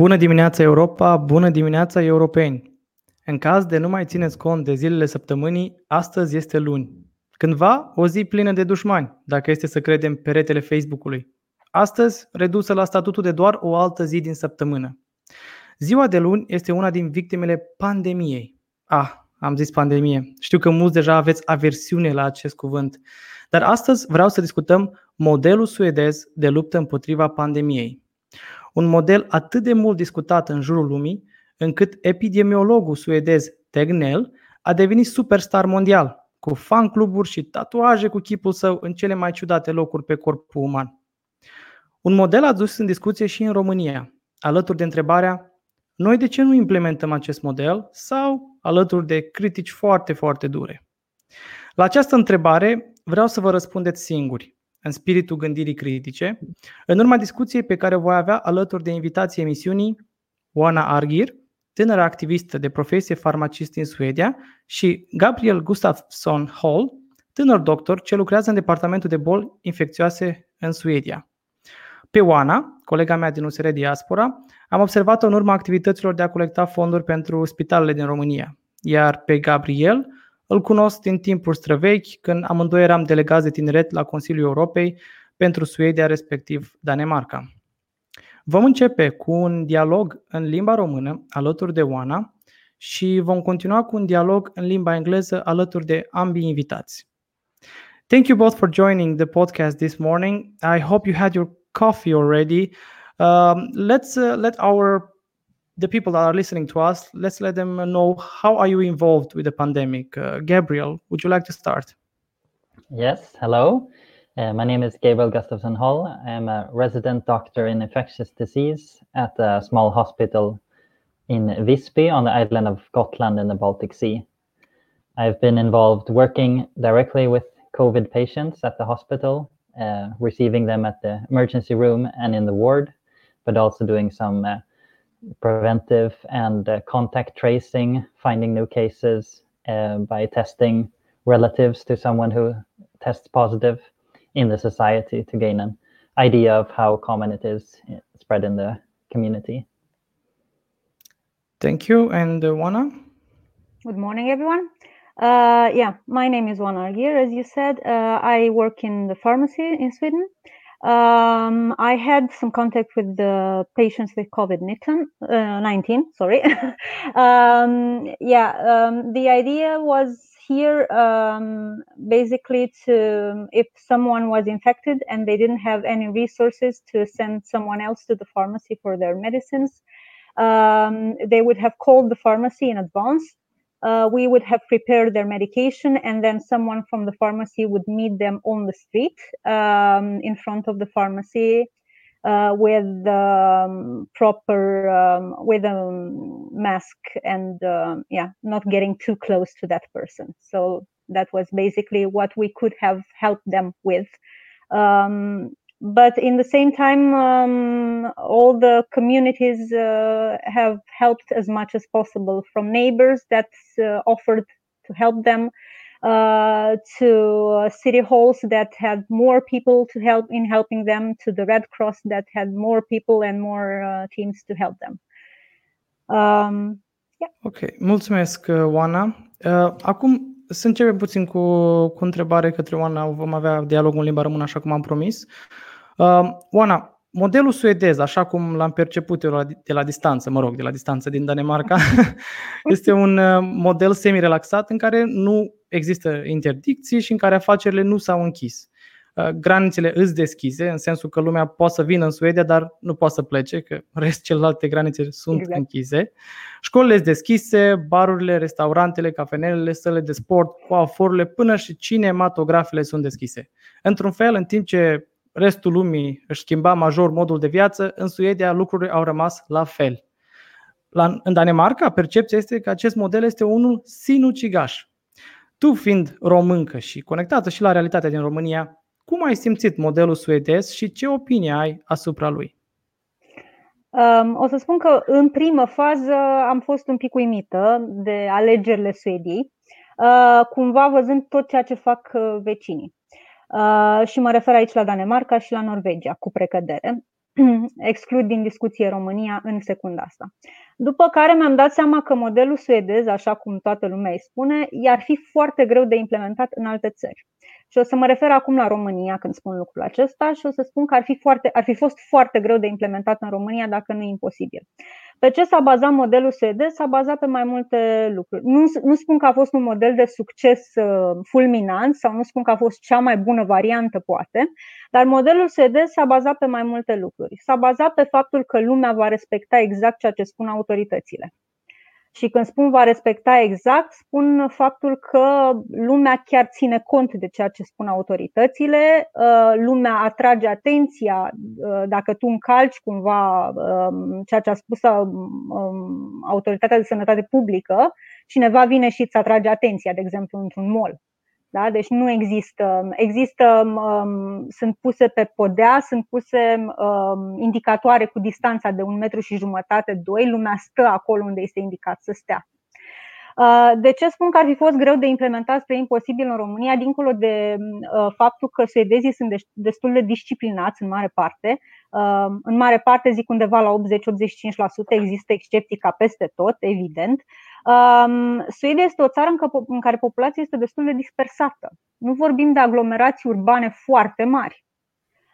Bună dimineața Europa, bună dimineața europeni! În caz de nu mai țineți cont de zilele săptămânii, astăzi este luni. Cândva, o zi plină de dușmani, dacă este să credem peretele Facebook-ului. Astăzi, redusă la statutul de doar o altă zi din săptămână. Ziua de luni este una din victimele pandemiei. Ah, am zis pandemie. Știu că mulți deja aveți aversiune la acest cuvânt, dar astăzi vreau să discutăm modelul suedez de luptă împotriva pandemiei. Un model atât de mult discutat în jurul lumii, încât epidemiologul suedez Tegnell a devenit superstar mondial, cu fan-cluburi și tatuaje cu chipul său în cele mai ciudate locuri pe corpul uman. Un model adus în discuție și în România, alături de întrebarea noi de ce nu implementăm acest model sau alături de critici foarte, foarte dure? La această întrebare vreau să vă răspundeți singuri, în spiritul gândirii critice, în urma discuției pe care o voi avea alături de invitații emisiunii Oana Argir, tânără activistă de profesie farmacist în Suedia, și Gabriel Gustafsson Hall, tânăr doctor ce lucrează în departamentul de boli infecțioase în Suedia. Pe Oana, colega mea din USR Diaspora, am observat-o în urma activităților de a colecta fonduri pentru spitalele din România. Iar pe Gabriel îl cunosc din timpuri străvechi, când amândoi eram delegați de tineret la Consiliul Europei pentru Suedia, respectiv Danemarca. Vom începe cu un dialog în limba română alături de Oana și vom continua cu un dialog în limba engleză alături de ambii invitați. Thank you both for joining the podcast this morning. I hope you had your coffee already. Um, let's uh, let our the people that are listening to us let's let them know how are you involved with the pandemic. Uh, Gabriel, would you like to start? Yes. Hello. Uh, my name is Gabriel Gustafsson Hall. I'm a resident doctor in infectious disease at a small hospital in Visby on the island of Gotland in the Baltic Sea. I've been involved working directly with COVID patients at the hospital uh, receiving them at the emergency room and in the ward, but also doing some uh, preventive and uh, contact tracing, finding new cases by testing relatives to someone who tests positive in the society to gain an idea of how common it is spread in the community. Thank you. And uh, Oana? Good morning, everyone. Uh, yeah, my name is Oana Arghir. As you said, uh, I work in the pharmacy in Sweden. Um, I had some contact with the patients with COVID 19. Uh, sorry. um, yeah, um, the idea was here um, basically to if someone was infected and they didn't have any resources to send someone else to the pharmacy for their medicines, um, they would have called the pharmacy in advance uh, we would have prepared their medication and then someone from the pharmacy would meet them on the street um, in front of the pharmacy uh, with um, proper um, with a mask and um, yeah not getting too close to that person. So that was basically what we could have helped them with. Um, but in the same time um, all the communities uh, have helped as much as possible from neighbors that uh, offered to help them uh, to city halls that had more people to help in helping them to the red cross that had more people and more uh, teams to help them um, yeah. ok, mulțumesc Oana uh, acum să începem puțin cu, cu întrebare către Oana, vom avea dialogul în limba română așa cum am promis. Uh, Oana, modelul suedez, așa cum l-am perceput eu de la distanță, mă rog, de la distanță din Danemarca, este un uh, model semi-relaxat în care nu există interdicții și în care afacerile nu s-au închis. Uh, granițele îți deschise, în sensul că lumea poate să vină în Suedia, dar nu poate să plece, că rest celelalte granițe sunt exact. închise. Școlile sunt deschise, barurile, restaurantele, cafenelele, săle de sport, coaforurile, până și cinematografele sunt deschise. Într-un fel, în timp ce restul lumii își schimba major modul de viață, în Suedia lucrurile au rămas la fel. La, în Danemarca, percepția este că acest model este unul sinucigaș. Tu fiind româncă și conectată și la realitatea din România, cum ai simțit modelul suedez și ce opinie ai asupra lui? Um, o să spun că în primă fază am fost un pic uimită de alegerile Suediei, uh, cumva văzând tot ceea ce fac uh, vecinii. Uh, și mă refer aici la Danemarca și la Norvegia, cu precădere. exclud din discuție România în secunda asta. După care mi-am dat seama că modelul suedez, așa cum toată lumea îi spune, i-ar fi foarte greu de implementat în alte țări. Și o să mă refer acum la România când spun lucrul acesta și o să spun că ar fi, foarte, ar fi fost foarte greu de implementat în România dacă nu e imposibil. Pe ce s-a bazat modelul suedez? S-a bazat pe mai multe lucruri. Nu, nu spun că a fost un model de succes uh, fulminant sau nu spun că a fost cea mai bună variantă, poate, dar modelul suedez s-a bazat pe mai multe lucruri. S-a bazat pe faptul că lumea va respecta exact ceea ce spun autoritățile. Și când spun va respecta exact, spun faptul că lumea chiar ține cont de ceea ce spun autoritățile, uh, lumea atrage atenția uh, dacă tu încalci cumva um, ceea ce a spus um, um, Autoritatea de Sănătate Publică, cineva vine și îți atrage atenția, de exemplu, într-un mall. Da? Deci nu există, există, um, sunt puse pe podea, sunt puse um, indicatoare cu distanța de un metru și jumătate, doi, lumea stă acolo unde este indicat să stea. Uh, de ce spun că ar fi fost greu de implementat spre imposibil în România, dincolo de uh, faptul că suedezii sunt destul de disciplinați în mare parte, uh, în mare parte zic undeva la 80-85%, există excepții ca peste tot, evident, Um, Suedia este o țară în care populația este destul de dispersată. Nu vorbim de aglomerații urbane foarte mari.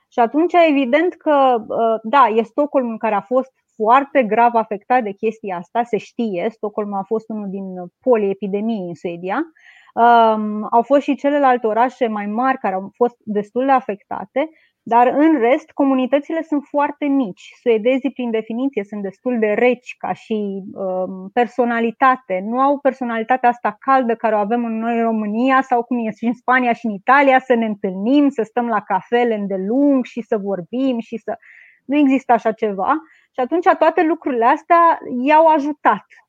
Și atunci, evident că, uh, da, e Stockholm care a fost foarte grav afectat de chestia asta, se știe. Stockholm a fost unul din polii epidemiei în Suedia. Um, au fost și celelalte orașe mai mari care au fost destul de afectate dar în rest, comunitățile sunt foarte mici. Suedezii, prin definiție, sunt destul de reci ca și um, personalitate. Nu au personalitatea asta caldă care o avem în noi în România sau cum e și în Spania și în Italia, să ne întâlnim, să stăm la cafele îndelung și să vorbim și să. Nu există așa ceva. Și atunci toate lucrurile astea i-au ajutat Uh,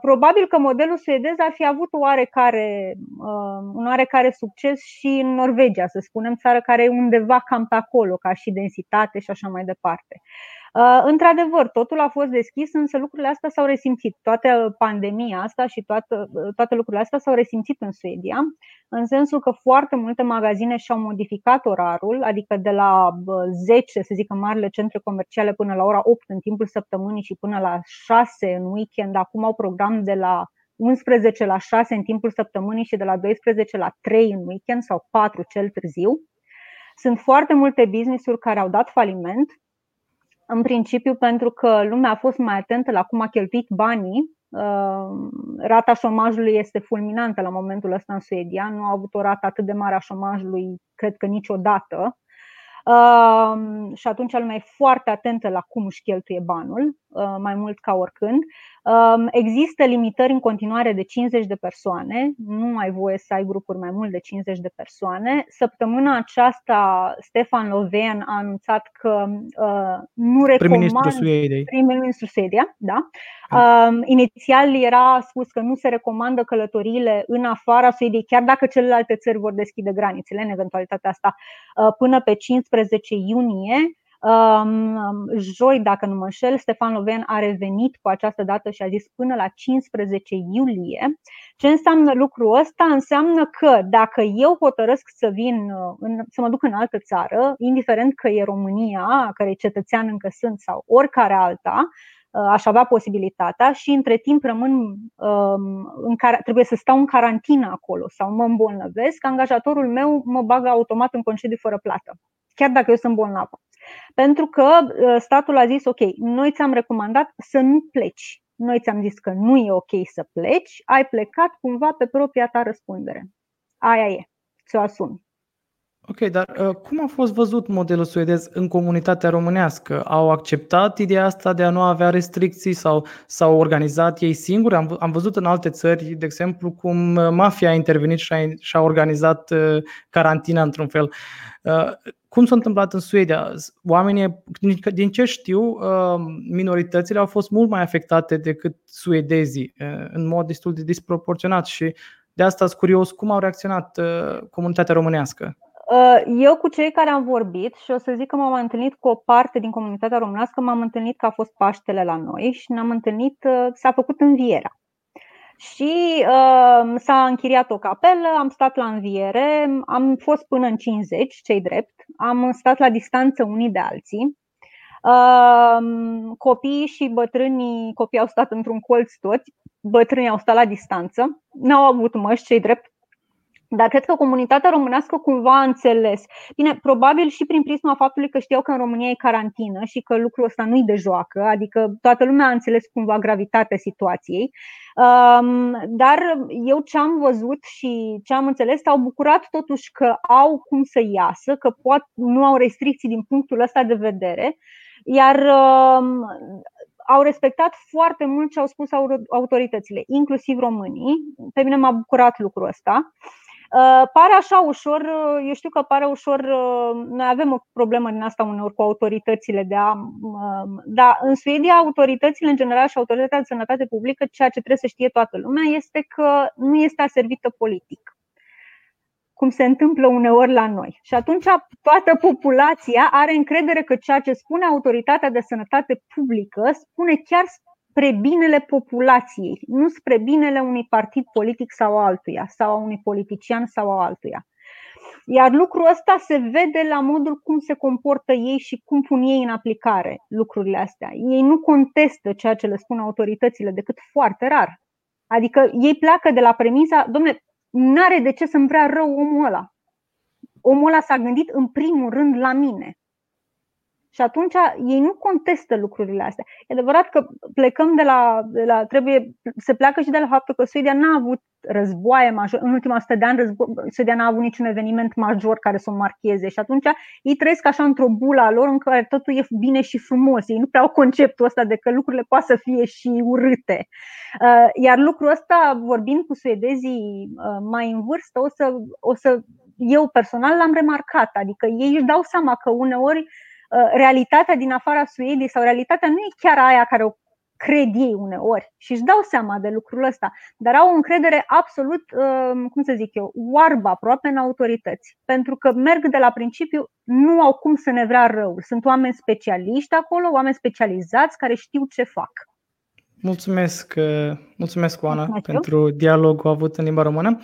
probabil că modelul suedez ar fi avut oarecare, uh, un oarecare succes și în Norvegia, să spunem, țară care e undeva cam pe acolo, ca și densitate și așa mai departe. Uh, într-adevăr, totul a fost deschis, însă lucrurile astea s-au resimțit. Toată pandemia asta și toată, toate lucrurile astea s-au resimțit în Suedia, în sensul că foarte multe magazine și-au modificat orarul, adică de la 10, să zic, marile centre comerciale până la ora 8 în timpul săptămânii și până la 6 în weekend. Acum au program de la 11 la 6 în timpul săptămânii și de la 12 la 3 în weekend sau 4 cel târziu. Sunt foarte multe business-uri care au dat faliment în principiu pentru că lumea a fost mai atentă la cum a cheltuit banii. Uh, rata șomajului este fulminantă la momentul ăsta în Suedia. Nu a avut o rată atât de mare a șomajului, cred că niciodată. Uh, și atunci lumea e foarte atentă la cum își cheltuie banul, uh, mai mult ca oricând. Um, există limitări în continuare de 50 de persoane, nu ai voie să ai grupuri mai mult de 50 de persoane. Săptămâna aceasta, Stefan Loven a anunțat că uh, nu recomandă. Prim-ministru Suedia, da. Um, inițial era spus că nu se recomandă călătoriile în afara Suediei, chiar dacă celelalte țări vor deschide granițele în eventualitatea asta, uh, până pe 15 iunie. Joi, dacă nu mă înșel, Stefan Loven a revenit cu această dată și a zis până la 15 iulie. Ce înseamnă lucrul ăsta? Înseamnă că dacă eu hotărăsc să vin, să mă duc în altă țară, indiferent că e România, care e cetățean încă sunt, sau oricare alta, aș avea posibilitatea și între timp rămân în care, trebuie să stau în carantină acolo sau mă îmbolnăvesc, angajatorul meu mă bagă automat în concediu fără plată, chiar dacă eu sunt bolnavă. Pentru că uh, statul a zis, ok, noi ți-am recomandat să nu pleci. Noi ți-am zis că nu e ok să pleci, ai plecat cumva pe propria ta răspundere. Aia e, ți-o asumi. Ok, dar uh, cum a fost văzut modelul suedez în comunitatea românească? Au acceptat ideea asta de a nu avea restricții sau s-au organizat ei singuri? Am, am văzut în alte țări, de exemplu, cum uh, mafia a intervenit și a, și a organizat uh, carantina într-un fel. Uh, cum s-a întâmplat în Suedia? Oamenii, din ce știu, uh, minoritățile au fost mult mai afectate decât suedezii, uh, în mod destul de disproporționat și de asta sunt curios cum au reacționat comunitatea românească. Eu cu cei care am vorbit și o să zic că m-am întâlnit cu o parte din comunitatea românească, m-am întâlnit că a fost Paștele la noi și ne-am întâlnit, s-a făcut învierea. Și uh, s-a închiriat o capelă, am stat la înviere, am fost până în 50, cei drept, am stat la distanță unii de alții. Um, copiii și bătrânii, copiii au stat într-un colț toți, bătrânii au stat la distanță, n-au avut măști, cei drept, dar cred că comunitatea românească cumva a înțeles. Bine, probabil și prin prisma faptului că știau că în România e carantină și că lucrul ăsta nu-i de joacă, adică toată lumea a înțeles cumva gravitatea situației. Dar eu ce am văzut și ce am înțeles, au bucurat totuși că au cum să iasă, că pot, nu au restricții din punctul ăsta de vedere. Iar au respectat foarte mult ce au spus autoritățile, inclusiv românii. Pe mine m-a bucurat lucrul ăsta. Uh, pare așa ușor, uh, eu știu că pare ușor, uh, noi avem o problemă din asta uneori cu autoritățile de a, dar în Suedia autoritățile în general și autoritatea de sănătate publică, ceea ce trebuie să știe toată lumea este că nu este aservită politic cum se întâmplă uneori la noi. Și atunci toată populația are încredere că ceea ce spune autoritatea de sănătate publică spune chiar spre binele populației, nu spre binele unui partid politic sau altuia, sau a unui politician sau a altuia. Iar lucrul ăsta se vede la modul cum se comportă ei și cum pun ei în aplicare lucrurile astea. Ei nu contestă ceea ce le spun autoritățile decât foarte rar. Adică ei pleacă de la premisa, domnule, n-are de ce să-mi vrea rău omul ăla. Omul ăla s-a gândit în primul rând la mine. Și atunci ei nu contestă lucrurile astea. E adevărat că plecăm de la, de la trebuie, se pleacă și de la faptul că Suedia n-a avut războaie major. În ultima 100 de ani războ- Suedia n-a avut niciun eveniment major care să o marcheze și atunci ei trăiesc așa într-o bulă a lor în care totul e bine și frumos. Ei nu prea au conceptul ăsta de că lucrurile poate să fie și urâte. Uh, iar lucrul ăsta, vorbind cu suedezii uh, mai în vârstă, o să, o să eu personal l-am remarcat. Adică ei își dau seama că uneori Uh, realitatea din afara Suediei sau realitatea nu e chiar aia care o cred ei uneori și își dau seama de lucrul ăsta, dar au o încredere absolut, uh, cum să zic eu, oarbă aproape în autorități, pentru că merg de la principiu, nu au cum să ne vrea răul. Sunt oameni specialiști acolo, oameni specializați care știu ce fac. Mulțumesc, uh, mulțumesc Oana, mulțumesc pentru dialogul avut în limba română.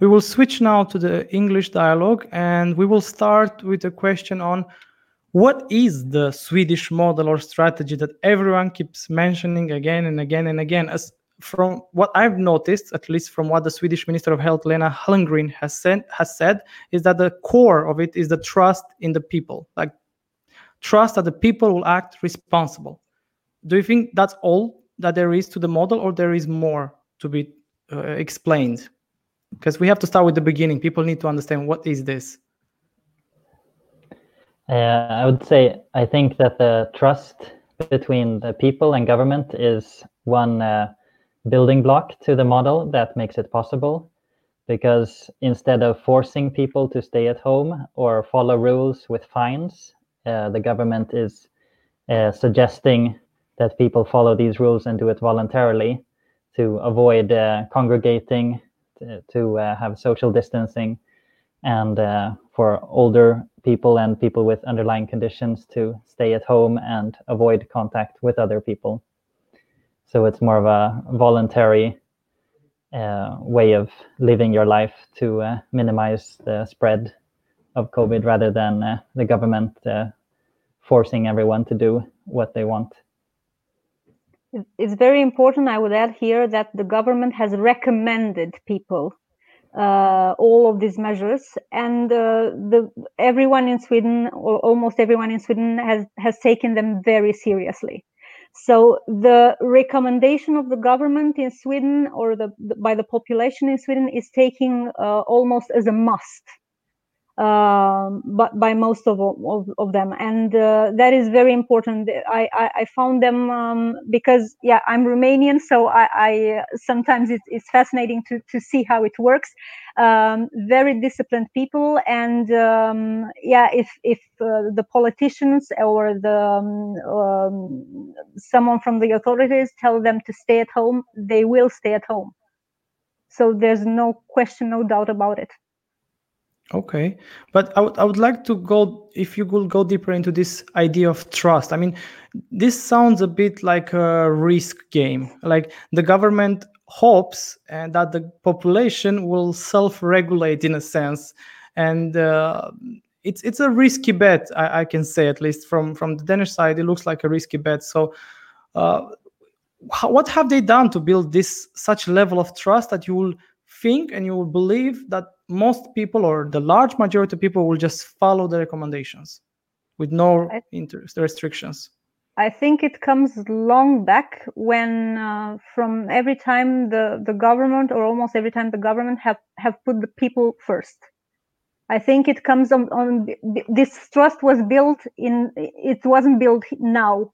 We will switch now to the English dialogue and we will start with a question on what is the Swedish model or strategy that everyone keeps mentioning again and again and again? As from what I've noticed, at least from what the Swedish Minister of Health Lena Hallengren has said, has said, is that the core of it is the trust in the people, like trust that the people will act responsible. Do you think that's all that there is to the model, or there is more to be uh, explained? Because we have to start with the beginning. People need to understand what is this. Uh, I would say I think that the trust between the people and government is one uh, building block to the model that makes it possible. Because instead of forcing people to stay at home or follow rules with fines, uh, the government is uh, suggesting that people follow these rules and do it voluntarily to avoid uh, congregating, to, to uh, have social distancing, and for older people and people with underlying conditions to stay at home and avoid contact with other people. So it's more of a voluntary uh, way of living your life to uh, minimize the spread of COVID rather than uh, the government uh, forcing everyone to do what they want. It's very important, I would add here, that the government has recommended people uh, all of these measures, and uh, the everyone in Sweden, or almost everyone in Sweden, has has taken them very seriously. So the recommendation of the government in Sweden, or the, by the population in Sweden, is taking uh, almost as a must but by most of, of, of them. And uh, that is very important. I, I, I found them um, because yeah i'm romanian so i, I sometimes it's, it's, fascinating to, to see how it works. Um, very disciplined people and um, yeah if if uh, the politicians or the um, um, someone from the authorities tell them to stay at home they will stay at home. So there's no question no doubt about it Okay, but I would I would like to go if you could go deeper into this idea of trust. I mean, this sounds a bit like a risk game. Like the government hopes and that the population will self-regulate in a sense, and uh, it's it's a risky bet. I, I, can say at least from from the Danish side, it looks like a risky bet. So, uh, how, what have they done to build this such level of trust that you will think and you will believe that most people or the large majority of people will just follow the recommendations with no interest restrictions? I think it comes long back when uh, from every time the, the government or almost every time the government have, have put the people first. I think it comes on, on this trust was built in it wasn't built now.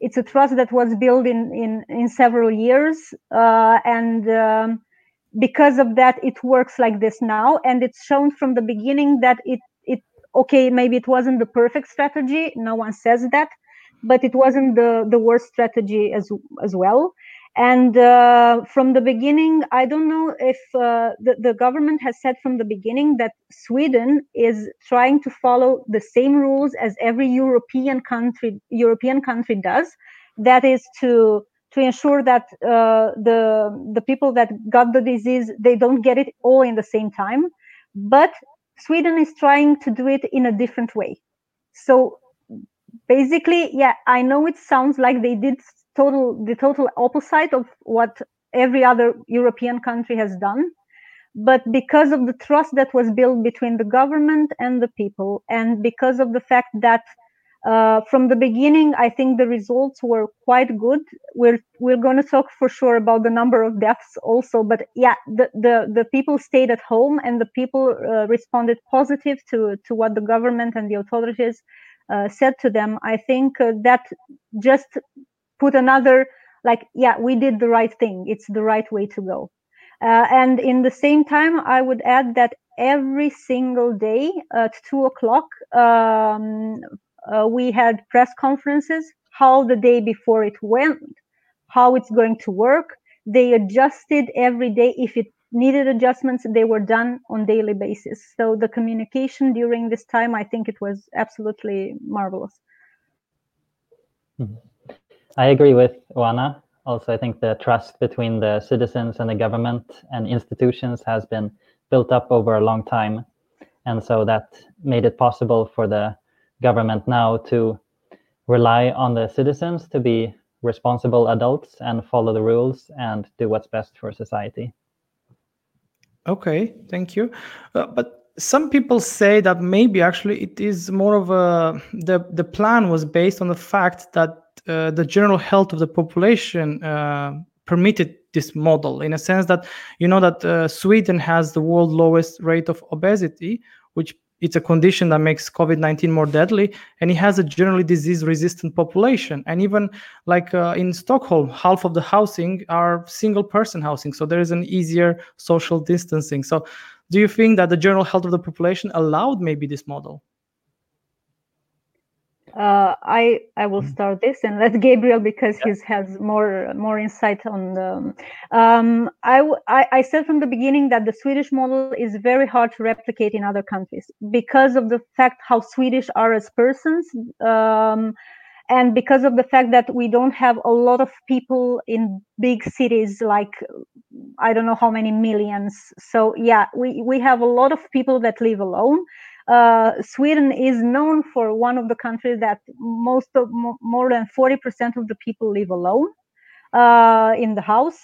It's a trust that was built in in, in several years uh, and um, because of that it works like this now and it's shown from the beginning that it it okay maybe it wasn't the perfect strategy no one says that but it wasn't the the worst strategy as as well. And uh, from the beginning i don't know if uh, the, the government has said from the beginning that sweden is trying to follow the same rules as every european country european country does that is to to ensure that uh, the the people that got the disease they don't get it all in the same time but sweden is trying to do it in a different way so basically yeah i know it sounds like they did total the total opposite of what every other European country has done. But because of the trust that was built between the government and the people, and because of the fact that uh, from the beginning, I think the results were quite good. We're we're going to talk for sure about the number of deaths also, but yeah, the the, the people stayed at home and the people uh, responded positive to to what the government and the authorities uh, said to them. I think uh, that just put another like yeah we did the right thing it's the right way to go uh, and in the same time i would add that every single day at two o'clock um, uh, we had press conferences how the day before it went how it's going to work they adjusted every day if it needed adjustments they were done on daily basis so the communication during this time i think it was absolutely marvelous. I agree with Oana. Also, I think the trust between the citizens and the government and institutions has been built up over a long time. And so that made it possible for the government now to rely on the citizens to be responsible adults and follow the rules and do what's best for society. Okay, thank you. Uh, but some people say that maybe actually it is more of a the the plan was based on the fact that uh, the general health of the population uh, permitted this model in a sense that you know that uh, Sweden has the world lowest rate of obesity, which it's a condition that makes COVID-19 more deadly, and it has a generally disease-resistant population. And even like uh, in Stockholm, half of the housing are single-person housing, so there is an easier social distancing. So, do you think that the general health of the population allowed maybe this model? Uh, I I will mm. start this and let Gabriel because yeah. he has more more insight on the. Um, I, I I said from the beginning that the Swedish model is very hard to replicate in other countries because of the fact how Swedish are as persons. Um, and because of the fact that we don't have a lot of people in big cities like i don't know how many millions so yeah we we have a lot of people that live alone uh, Sweden is known for one of the countries that most of more than 40% of the people live alone uh, in the house.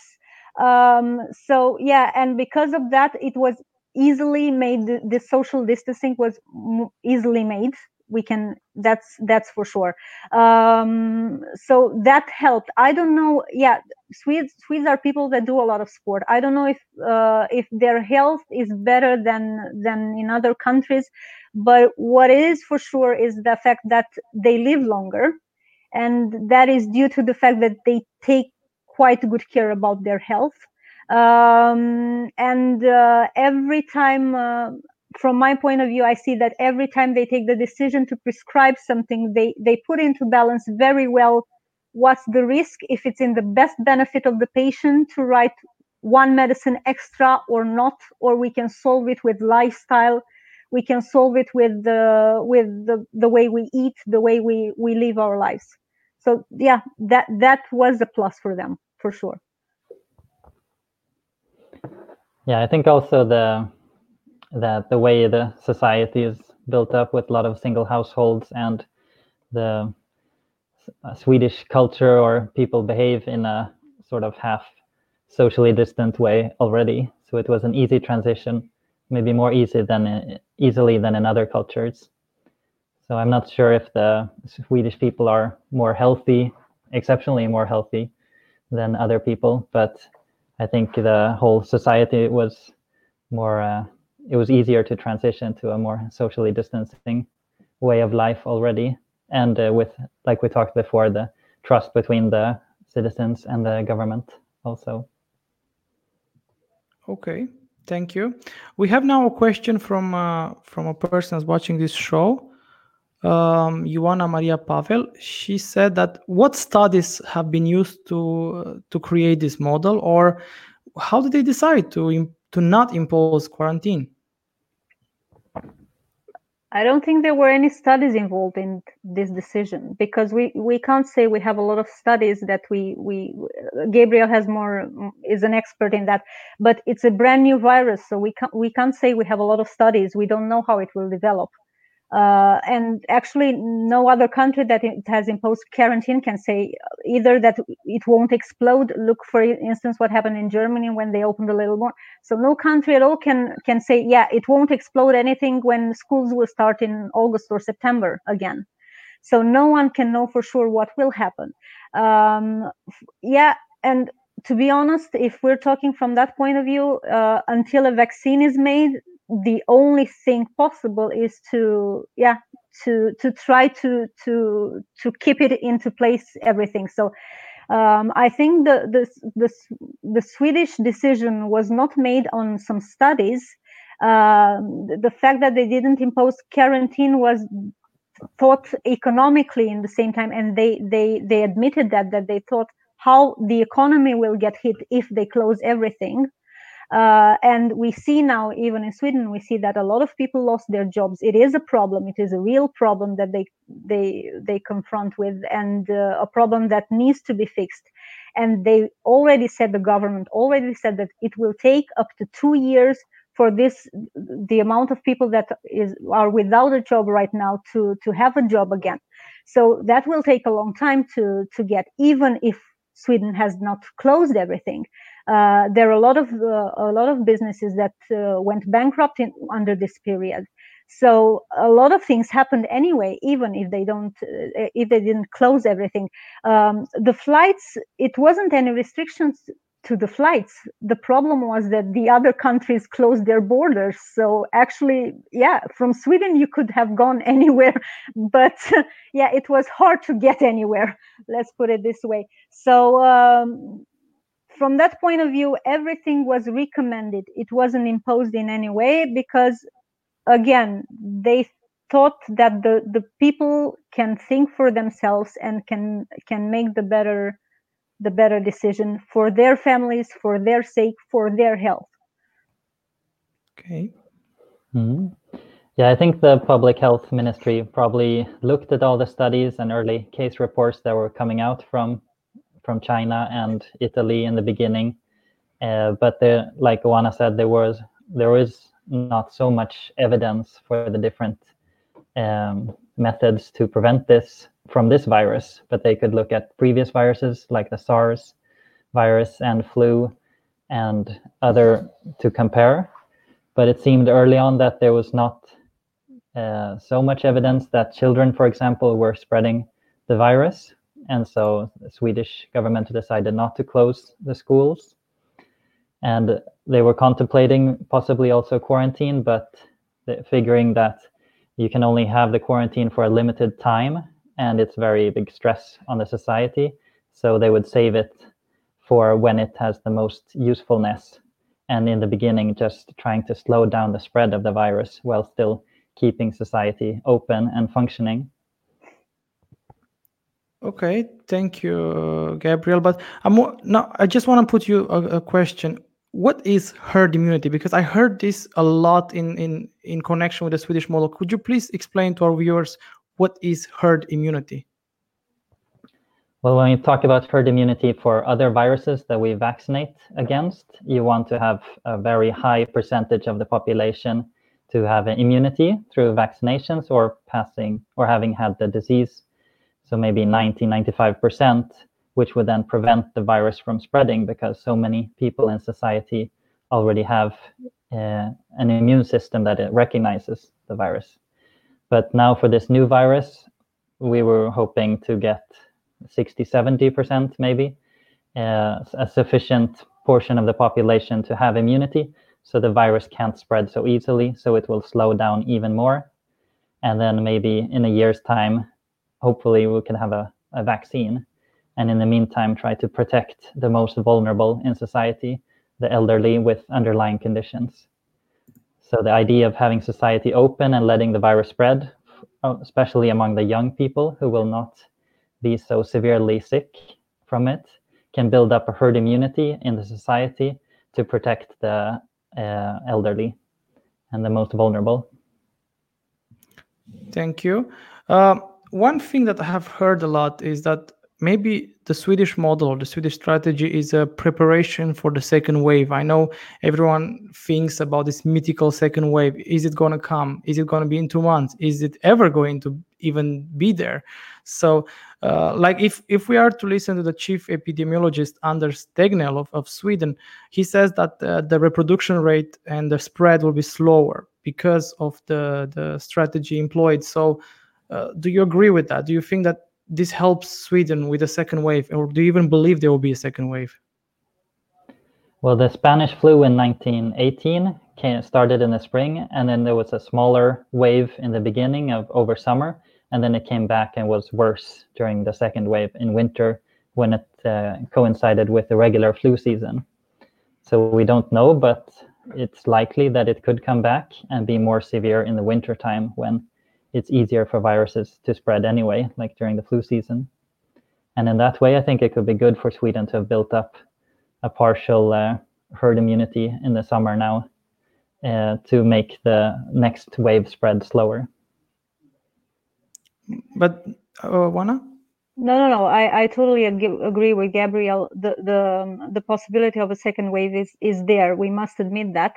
Um, so yeah, and because of that, it was easily made. The, the social distancing was easily made we can that's that's for sure. Um, so that helped. I don't know yeah swedes swedes are people that do a lot of sport. I don't know if uh, if their health is better than than in other countries but what is for sure is the fact that they live longer and that is due to the fact that they take quite good care about their health. Um, and uh, every time uh, from my point of view, I see that every time they take the decision to prescribe something, they, they put into balance very well what's the risk, if it's in the best benefit of the patient to write one medicine extra or not, or we can solve it with lifestyle. We can solve it with the with the, the way we eat, the way we, we live our lives. So yeah, that that was a plus for them for sure. Yeah, I think also the that the way the society is built up with a lot of single households and the Swedish culture or people behave in a sort of half socially distant way already. So it was an easy transition, maybe more easy than easily than in other cultures. So I'm not sure if the Swedish people are more healthy, exceptionally more healthy than other people, but I think the whole society was more. Uh, it was easier to transition to a more socially distancing way of life already, and uh, with like we talked before, the trust between the citizens and the government also. Okay, thank you. We have now a question from uh, from a person who's watching this show, um, Ioana Maria Pavel. She said that what studies have been used to uh, to create this model, or how did they decide to to not impose quarantine? I don't think there were any studies involved in this decision because we, we can't say we have a lot of studies that we we Gabriel has more is an expert in that, but it's a brand new virus, so we can't we can't say we have a lot of studies. We don't know how it will develop. Uh, and actually, no other country that has imposed quarantine can say either that it won't explode. Look, for instance, what happened in Germany when they opened a little more. So no country at all can can say, yeah, it won't explode anything when schools will start in August or September again. So no one can know for sure what will happen. Um, yeah, and to be honest, if we're talking from that point of view, uh, until a vaccine is made, the only thing possible is to yeah to to try to to to keep it into place everything so um, I think the, the the the Swedish decision was not made on some studies. Uh, the fact that they didn't impose quarantine was thought economically in the same time, and they they they admitted that that they thought how the economy will get hit if they close everything. Uh, and we see now, even in Sweden, we see that a lot of people lost their jobs. It is a problem. It is a real problem that they they they confront with, and uh, a problem that needs to be fixed. And they already said the government already said that it will take up to two years for this the amount of people that is are without a job right now to to have a job again. So that will take a long time to to get, even if Sweden has not closed everything. Uh, there are a lot of uh, a lot of businesses that uh, went bankrupt in, under this period. So a lot of things happened anyway, even if they don't, uh, if they didn't close everything. Um, the flights, it wasn't any restrictions to the flights. The problem was that the other countries closed their borders. So actually, yeah, from Sweden you could have gone anywhere, but yeah, it was hard to get anywhere. Let's put it this way. So um, from that point of view, everything was recommended. It wasn't imposed in any way because, again, they thought that the, the people can think for themselves and can can make the better the better decision for their families, for their sake, for their health. Okay. Mm-hmm. Yeah, I think the public health ministry probably looked at all the studies and early case reports that were coming out from from China and Italy in the beginning. Uh, but there, like Ioana said, there was there is not so much evidence for the different um, methods to prevent this from this virus. But they could look at previous viruses like the SARS virus and flu and other to compare. But it seemed early on that there was not uh, so much evidence that children, for example, were spreading the virus and so the Swedish government decided not to close the schools. And they were contemplating possibly also quarantine, but figuring that you can only have the quarantine for a limited time and it's very big stress on the society. So they would save it for when it has the most usefulness. And in the beginning, just trying to slow down the spread of the virus while still keeping society open and functioning. Okay, thank you, Gabriel. But I'm now I just want to put you a, a, question. What is herd immunity? Because I heard this a lot in, in in connection with the Swedish model. Could you please explain to our viewers what is herd immunity? Well, when you talk about herd immunity for other viruses that we vaccinate against, you want to have a very high percentage of the population to have an immunity through vaccinations or passing or having had the disease. So maybe 90, 95%, which would then prevent the virus from spreading because so many people in society already have uh, an immune system that it recognizes the virus. But now for this new virus, we were hoping to get 60, 70% maybe, uh, a sufficient portion of the population to have immunity so the virus can't spread so easily, so it will slow down even more. And then maybe in a year's time, hopefully we can have a, a vaccine. And in the meantime, try to protect the most vulnerable in society, the elderly with underlying conditions. So the idea of having society open and letting the virus spread, especially among the young people who will not be so severely sick from it, can build up a herd immunity in the society to protect the uh, elderly and the most vulnerable. Thank you. Uh, one thing that I have heard a lot is that maybe the Swedish model the Swedish strategy is a preparation for the second wave. I know everyone thinks about this mythical second wave. Is it going to come? Is it going to be in two months? Is it ever going to even be there? So, uh, like if if we are to listen to the chief epidemiologist Anders Tegnell of, of Sweden, he says that uh, the reproduction rate and the spread will be slower because of the the strategy employed. So, uh, do you agree with that? Do you think that this helps Sweden with a second wave, or do you even believe there will be a second wave? Well, the Spanish flu in 1918 came, started in the spring, and then there was a smaller wave in the beginning of over summer, and then it came back and was worse during the second wave in winter when it uh, coincided with the regular flu season. So we don't know, but it's likely that it could come back and be more severe in the winter time when it's easier for viruses to spread anyway, like during the flu season. And in that way, I think it could be good for Sweden to have built up a partial uh, herd immunity in the summer now uh, to make the next wave spread slower. But uh, Oana? No, no, no. I, I totally agree with Gabriel. The the um, the possibility of a second wave is is there. We must admit that,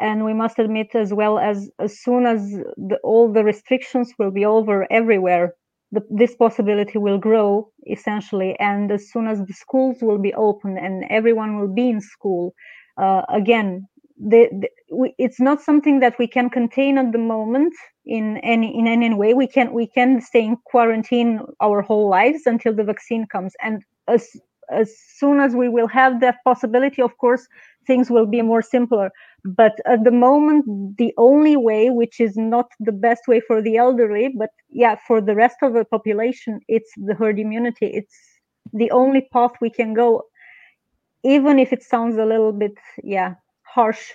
and we must admit as well as as soon as the, all the restrictions will be over everywhere, the, this possibility will grow essentially. And as soon as the schools will be open and everyone will be in school, uh, again, the, the, we, it's not something that we can contain at the moment in any in any way we can we can stay in quarantine our whole lives until the vaccine comes and as as soon as we will have that possibility of course things will be more simpler but at the moment the only way which is not the best way for the elderly but yeah for the rest of the population it's the herd immunity it's the only path we can go even if it sounds a little bit yeah harsh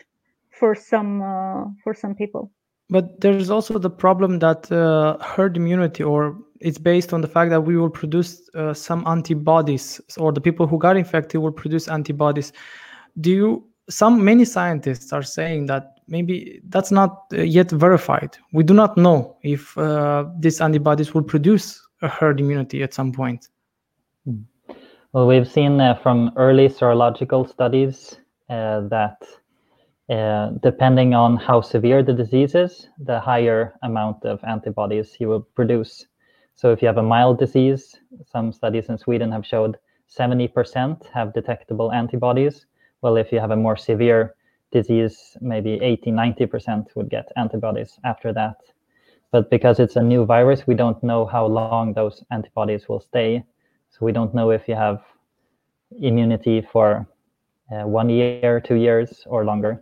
for some uh, for some people. But there's also the problem that uh, herd immunity, or it's based on the fact that we will produce uh, some antibodies, or the people who got infected will produce antibodies. Do you? Some many scientists are saying that maybe that's not uh, yet verified. We do not know if uh, these antibodies will produce a herd immunity at some point. Well, we've seen uh, from early serological studies that uh, depending on how severe the disease is, the higher amount of antibodies you will produce. So if you have a mild disease, some studies in Sweden have showed 70% have detectable antibodies. Well, if you have a more severe disease, maybe 80, 90% would get antibodies after that. But because it's a new virus, we don't know how long those antibodies will stay. So we don't know if you have immunity for uh, one year, two years, or longer.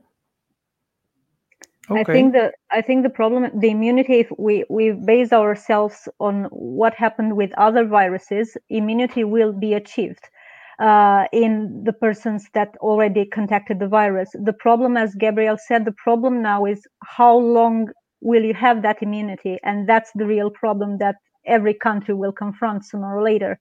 Okay. I think the I think the problem the immunity if we we base ourselves on what happened with other viruses, immunity will be achieved uh, in the persons that already contacted the virus. The problem, as Gabriel said, the problem now is how long will you have that immunity, and that's the real problem that every country will confront sooner or later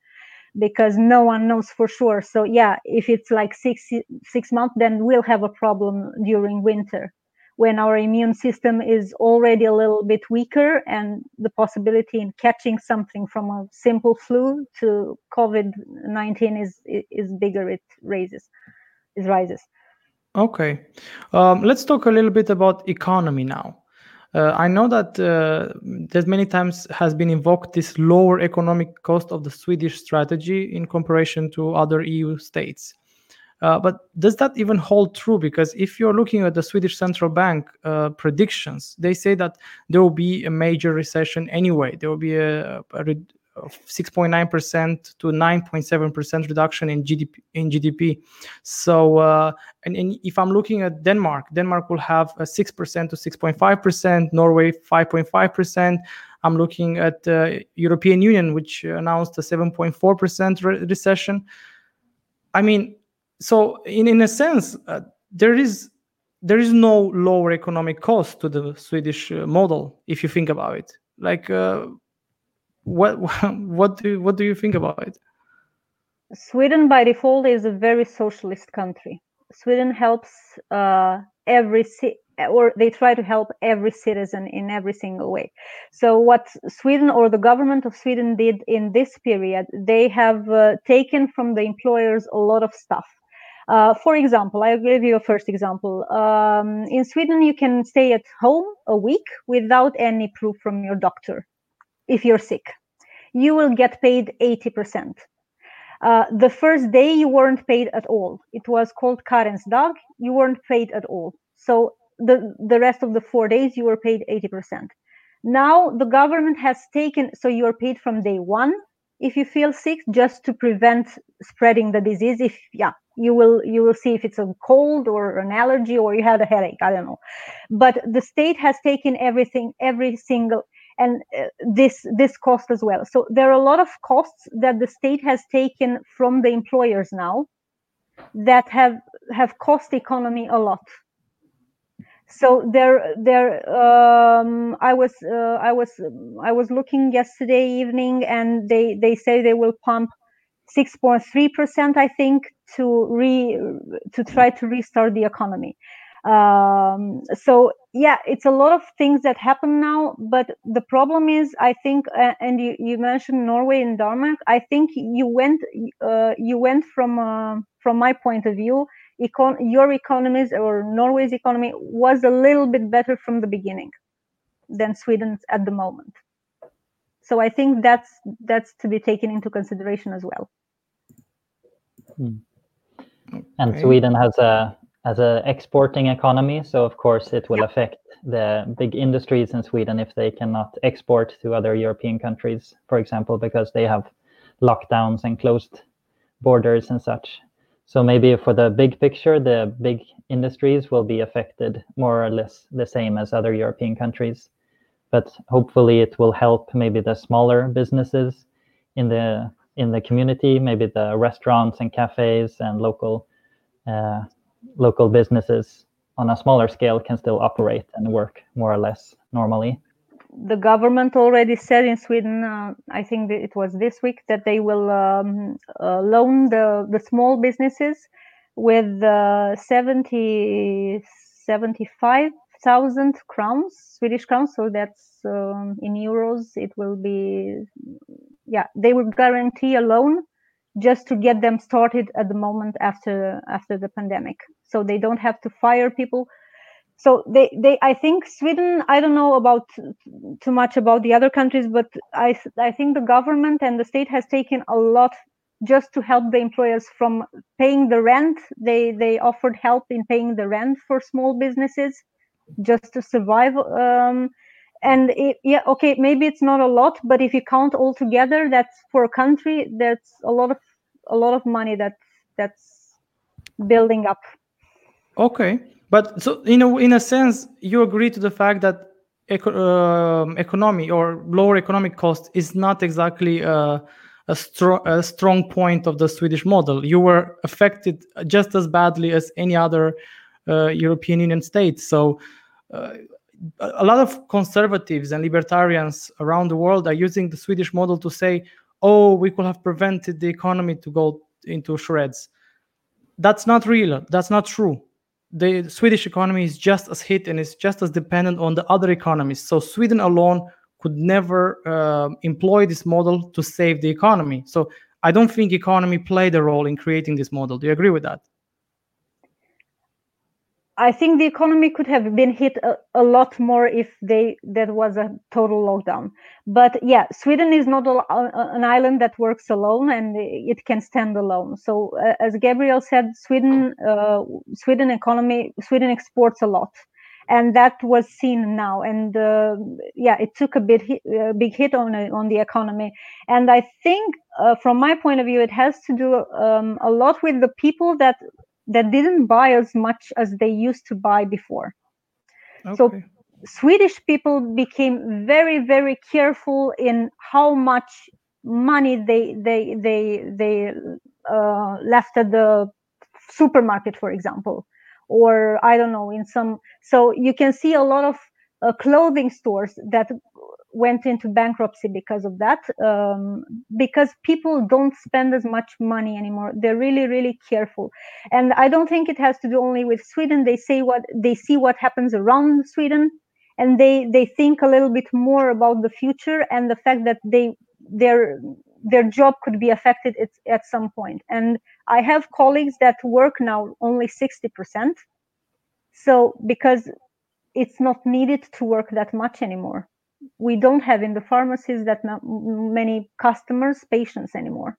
because no one knows for sure so yeah if it's like six six months then we'll have a problem during winter when our immune system is already a little bit weaker and the possibility in catching something from a simple flu to covid-19 is is bigger it raises it rises. Okay. Um, let's talk a little bit about economy now. Uh, I know that uh, there's many times has been invoked this lower economic cost of the Swedish strategy in comparison to other EU states. Uh, but does that even hold true? Because if you're looking at the Swedish central bank uh, predictions, they say that there will be a major recession anyway. There will be a, a, 6.9% to 9.7% reduction in GDP. In GDP. So, uh, and, and, if I'm looking at Denmark, Denmark will have a 6% to 6.5%, Norway 5.5%. I'm looking at the European Union, which announced a 7.4% re- recession. I mean, so in, in a sense, uh, there is there is no lower economic cost to the Swedish uh, model if you think about it. Like uh, what what do what do you think about it? Sweden by default is a very socialist country. Sweden helps uh, every or they try to help every citizen in every single way. So what Sweden or the government of Sweden did in this period, they have uh, taken from the employers a lot of stuff. Uh, for example, I'll give you a first example. Um, in Sweden, you can stay at home a week without any proof from your doctor if you're sick. You will get paid 80%. Uh, the first day you weren't paid at all. It was called karensdag. You weren't paid at all. So the, the rest of the four days you were paid 80%. Now the government has taken, so you are paid from day one if you feel sick just to prevent spreading the disease. If, yeah, you will you will see if it's a cold or an allergy or you had a headache i don't know. But the state has taken everything every single and uh, this this cost as well. So there are a lot of costs that the state has taken from the employers now that have have cost economy a lot. So there there um, i was uh, i was i was looking yesterday evening and they they say they will pump 6.3% i think to re to try to restart the economy. Um, so yeah it's a lot of things that happen now but the problem is i think uh, and you, you mentioned norway and denmark. I think you went uh, you went from uh, from my point of view econ- your economies or norway's economy was a little bit better from the beginning than sweden's at the moment. So i think that's that's to be taken into consideration as well hmm. and sweden has a as an exporting economy. So of course it will yeah. affect the big industries in Sweden if they cannot export to other European countries, for example, because they have lockdowns and closed borders and such. So maybe for the big picture, the big industries will be affected more or less the same as other European countries. But hopefully it will help maybe the smaller businesses in the in the community, maybe the restaurants and cafes and local uh, local businesses on a smaller scale can still operate and work more or less normally. The government already said in Sweden, uh, I think it was this week, that they will um, uh, loan the, the small businesses with uh, 70, 75,000 crowns, Swedish crowns. So that's um, in euros, it will be, yeah, they will guarantee a loan just to get them started at the moment after after the pandemic. So they don't have to fire people. So they they i think sweden i don't know about too much about the other countries but i i think the government and the state has taken a lot just to help the employers from paying the rent. They they offered help in paying the rent for small businesses just to survive um, and it, yeah okay maybe it's not a lot but if you count all together that's for a country that's a lot of a lot of money that that's building up. Okay. But so in a, in a sense you agree to the fact that eco- uh, economy or lower economic cost is not exactly a, a, stro- a strong point of the swedish model. You were affected just as badly as any other uh, european union state. So uh, a lot of conservatives and libertarians around the world are using the Swedish model to say, oh, we could have prevented the economy to go into shreds. That's not real. That's not true. The Swedish economy is just as hit and is just as dependent on the other economies. So Sweden alone could never uh, employ this model to save the economy. So I don't think economy played a role in creating this model. Do you agree with that? I think the economy could have been hit a, a, lot more if they that was a total lockdown. But yeah, Sweden is not a, an island that works alone, and it can stand alone. So uh, as Gabriel said, Sweden uh, Sweden economy Sweden exports a lot, and that was seen now. And uh, yeah, it took a bit a big hit on on the economy. And I think uh, from my point of view, it has to do um, a lot with the people that that didn't buy as much as they used to buy before. Okay. So Swedish people became very, very careful in how much money they they they they uh, left at the supermarket, for example, or I don't know in some. So you can see a lot of uh, clothing stores that went into bankruptcy because of that um, because people don't spend as much money anymore. They're really really careful. And i don't think it has to do only with sweden. They say what they see what happens around sweden and they they think a little bit more about the future and the fact that they their their job could be affected at, at some point. And i have colleagues that work now only 60% so because it's not needed to work that much anymore we don't have in the pharmacies that many customers, patients anymore.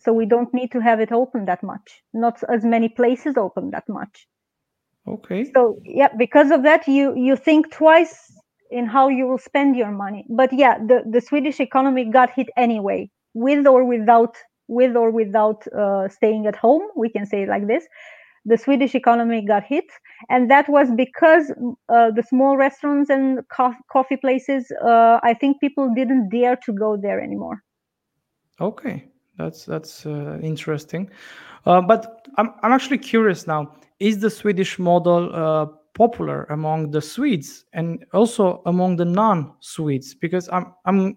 So we don't need to have it open that much. Not as many places open that much. Okay. So yeah, because of that, you you think twice in how you will spend your money. But yeah, the the Swedish economy got hit anyway, with or without with or without uh, staying at home. We can say it like this the Swedish economy got hit, and that was because uh, the small restaurants and co- coffee places. Uh, I think people didn't dare to go there anymore. Okay, that's that's uh, interesting, uh, but I'm I'm actually curious now. Is the Swedish model uh, popular among the Swedes and also among the non-Swedes? Because I'm I'm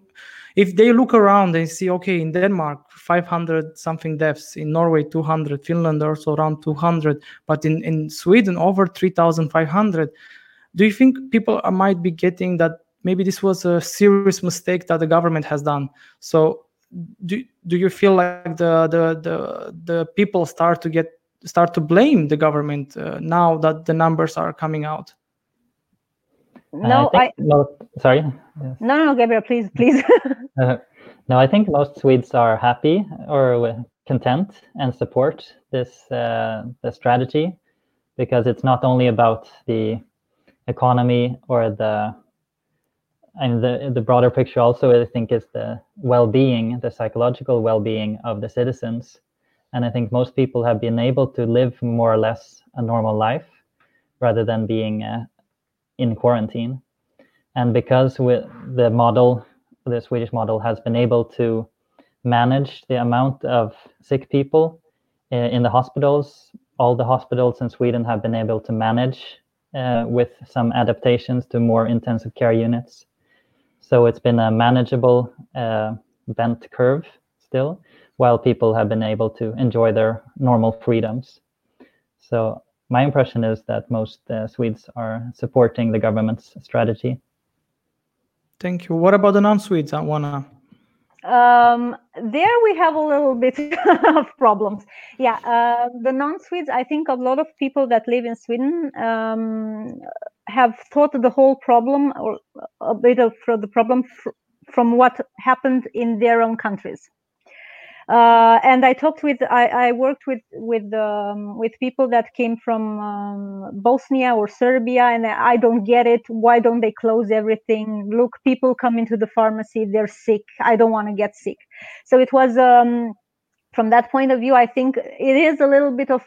if they look around and see okay in denmark 500 something deaths in norway 200 finland also around 200 but in, in sweden over 3500 do you think people might be getting that maybe this was a serious mistake that the government has done so do, do you feel like the, the the the people start to get start to blame the government uh, now that the numbers are coming out? No I, I no sorry? Yes. no no gabriel please please. Uh, no i think most swedes are happy or content and support this uh, the strategy because it's not only about the economy or the and the the broader picture also i think is the well-being the psychological well-being of the citizens and i think most people have been able to live more or less a normal life rather than being uh, in quarantine. And because the model, the Swedish model, has been able to manage the amount of sick people uh, in the hospitals, all the hospitals in Sweden have been able to manage uh, with some adaptations to more intensive care units. So it's been a manageable uh, bent curve still, while people have been able to enjoy their normal freedoms. So my impression is that most uh, Swedes are supporting the government's strategy. Thank you. What about the non-Swedes, Oana? Um, there we have a little bit of problems. Yeah, uh, the non-Swedes. I think a lot of people that live in Sweden um, have thought the whole problem, or a bit of the problem, fr from what happened in their own countries. Uh, and I talked with I, I worked with with um, with people that came from um, Bosnia or Serbia, and I don't get it. Why don't they close everything? Look, people come into the pharmacy, they're sick. I don't want to get sick. So it was um, from that point of view. I think it is a little bit of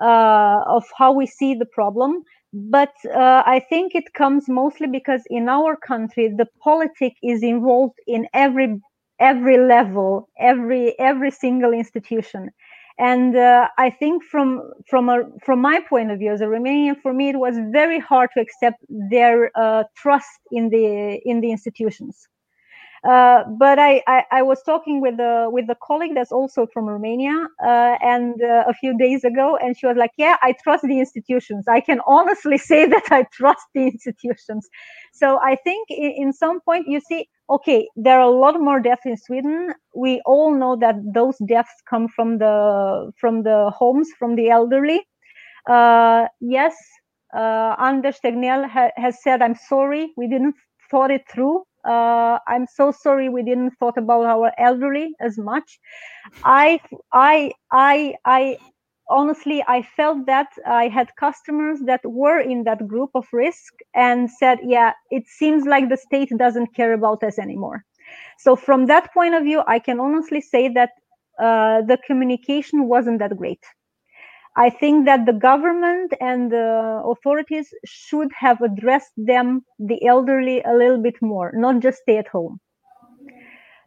uh, of how we see the problem. But uh, I think it comes mostly because in our country, the politic is involved in every every level every every single institution and uh, i think from from a from my point of view as a romanian for me it was very hard to accept their uh, trust in the in the institutions uh, but I, I, I was talking with a with a colleague that's also from Romania, uh, and uh, a few days ago, and she was like, "Yeah, I trust the institutions. I can honestly say that I trust the institutions." So I think in, in some point, you see, okay, there are a lot more deaths in Sweden. We all know that those deaths come from the from the homes, from the elderly. Uh, yes, Uh, Anders Tegnell ha- has said, "I'm sorry, we didn't thought it through. Uh, I'm so sorry we didn't thought about our elderly as much." I, I, I, I honestly i felt that i had customers that were in that group of risk and said yeah it seems like the state doesn't care about us anymore. So from that point of view i can honestly say that uh, the communication wasn't that great. I think that the government and the authorities should have addressed them the elderly a little bit more not just stay at home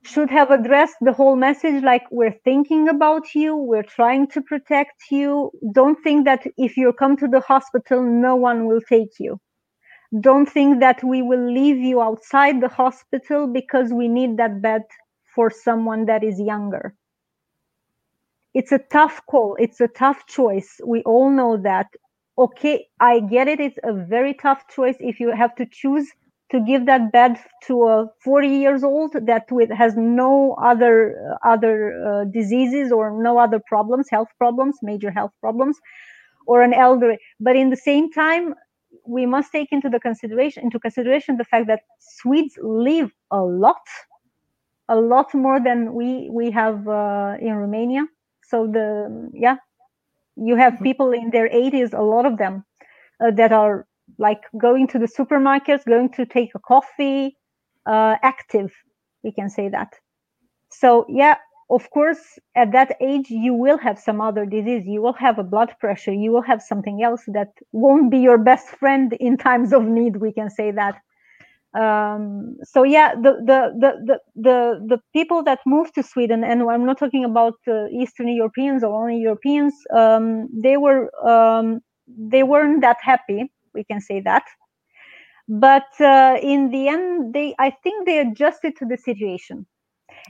should have addressed the whole message like we're thinking about you we're trying to protect you. Don't think that if you come to the hospital no one will take you. Don't think that we will leave you outside the hospital because we need that bed for someone that is younger. It's a tough call. It's a tough choice. We all know that. Okay i get it. It's a very tough choice if you have to choose to give that bed to a 40 years old that with has no other uh, other uh, diseases or no other problems health problems major health problems or an elderly. But in the same time we must take into the consideration into consideration the fact that swedes live a lot a lot more than we we have uh, in romania. So the yeah you have people in their 80s a lot of them uh, that are like going to the supermarkets, going to take a coffee, uh, active, we can say that. So yeah, of course, at that age, you will have some other disease. You will have a blood pressure. You will have something else that won't be your best friend in times of need. We can say that. Um, so yeah, the, the the the the the people that moved to Sweden, and I'm not talking about uh, Eastern Europeans or only Europeans. Um, they were um, they weren't that happy we can say that but uh, in the end they i think they adjusted to the situation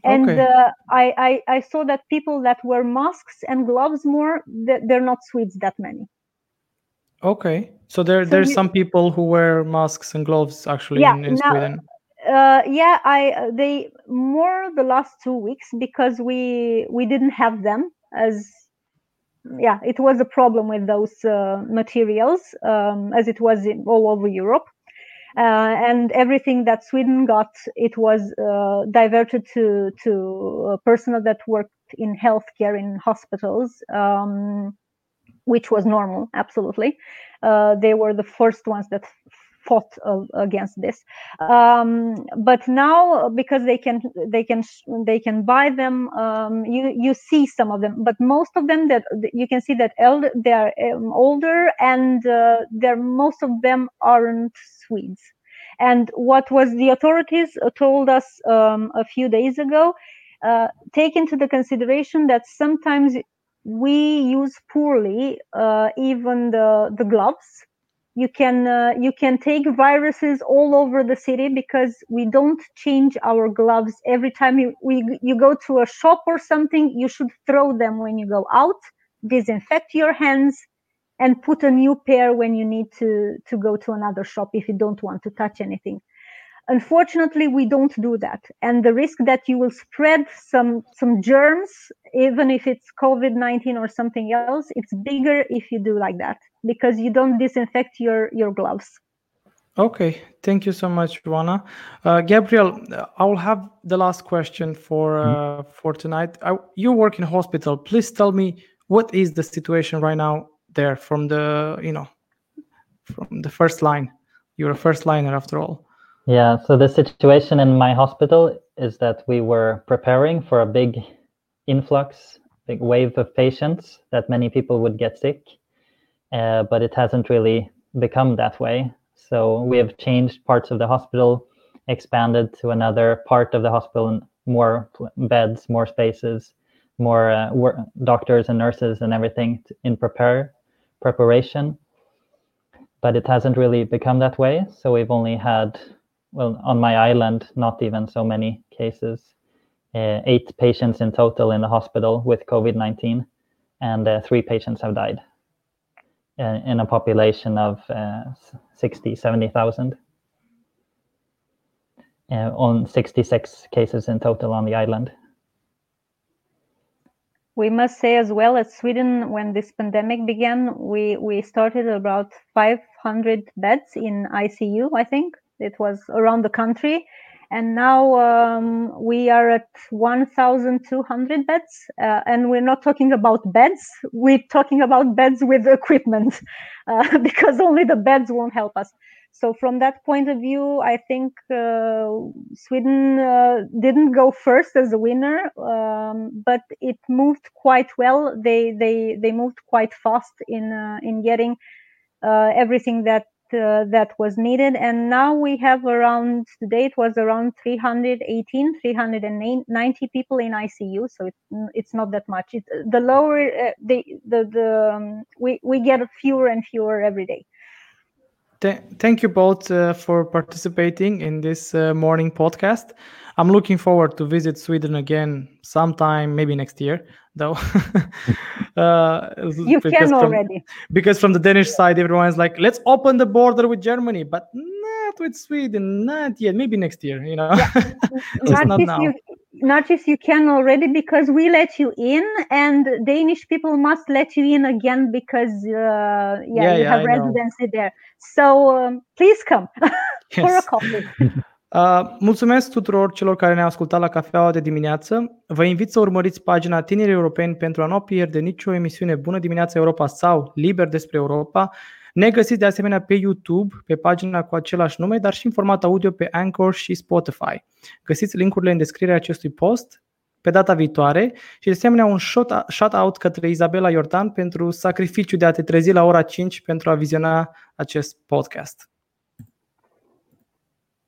and Okay. uh, I, I i saw that people that wear masks and gloves more th- they're not swedes that many Okay. So there So there's you- some people who wear masks and gloves actually Yeah, in, in now- Sweden. uh, yeah i they more the last two weeks because we we didn't have them as yeah it was a problem with those uh, materials um, as it was in, all over europe. Uh, and everything that sweden got it was uh, diverted to to uh, personnel that worked in healthcare in hospitals um, which was normal absolutely. Uh, they were the first ones that fought uh, against this. Um, but now because they can they can they can buy them um, you you see some of them but most of them that you can see that elder they are um, older and uh, they're most of them aren't swedes. And what was the authorities uh, told us um, a few days ago uh, take into the consideration that sometimes we use poorly uh, even the the gloves you can uh, you can take viruses all over the city because we don't change our gloves. Every time you we, you go to a shop or something you should throw them when you go out disinfect your hands and put a new pair when you need to to go to another shop if you don't want to touch anything. Unfortunately we don't do that. And the risk that you will spread some some germs even if it's covid-19 or something else it's bigger if you do like that because you don't disinfect your your gloves Okay, thank you so much, Oana. Uh, Gabriel, uh, I will have the last question for uh, for tonight. I, you work in a hospital. Please tell me what is the situation right now there from the you know from the first line. You're a first liner after all. Yeah, so the situation in my hospital is that we were preparing for a big influx, big wave of patients that many people would get sick, uh, but it hasn't really become that way. So we have changed parts of the hospital, expanded to another part of the hospital, and more beds, more spaces, more uh, doctors and nurses and everything in prepare preparation. But it hasn't really become that way. So we've only had well, on my island, not even so many cases. Uh, eight patients in total in the hospital with COVID 19, and uh, three patients have died in a population of uh, 60, 70,000. Uh, on 66 cases in total on the island. we must say as well as Sweden, when this pandemic began, we, we started about 500 beds in ICU, I think. It was around the country. And now um, we are at 1,200 beds. Uh, and we're not talking about beds, we're talking about beds with equipment uh, because only the beds won't help us so from that point of view i think uh, sweden uh, didn't go first as a winner um, but it moved quite well they they they moved quite fast in uh, in getting uh, everything that uh, that was needed. And now we have around today it was around 318 390 people in icu so it, it's not that much. It, the lower uh, the the, the um, we we get fewer and fewer every day. Th- thank you both uh, for participating in this uh, morning podcast. I'm looking forward to visit Sweden again sometime, maybe next year, though. uh, you can from, already. Because from the Danish side, everyone's like, let's open the border with Germany, but not with Sweden, not yet. Maybe next year, you know. Yeah. Just not now. You, Narcis, you can already because we let you in, and Danish people must let you in again because uh, yeah, yeah, you yeah, have I residency know. there. So um, please come for a coffee. Uh, mulțumesc tuturor celor care ne-au ascultat la cafeaua de dimineață. Vă invit să urmăriți pagina Tinerii Europeni pentru a nu pierde nicio emisiune Bună dimineața Europa sau Liber despre Europa. Ne găsiți de asemenea pe YouTube, pe pagina cu același nume, dar și în format audio pe Anchor și Spotify. Găsiți linkurile în descrierea acestui post pe data viitoare și de asemenea un shout-out către Izabela Iordan pentru sacrificiul de a te trezi la ora 5 pentru a viziona acest podcast.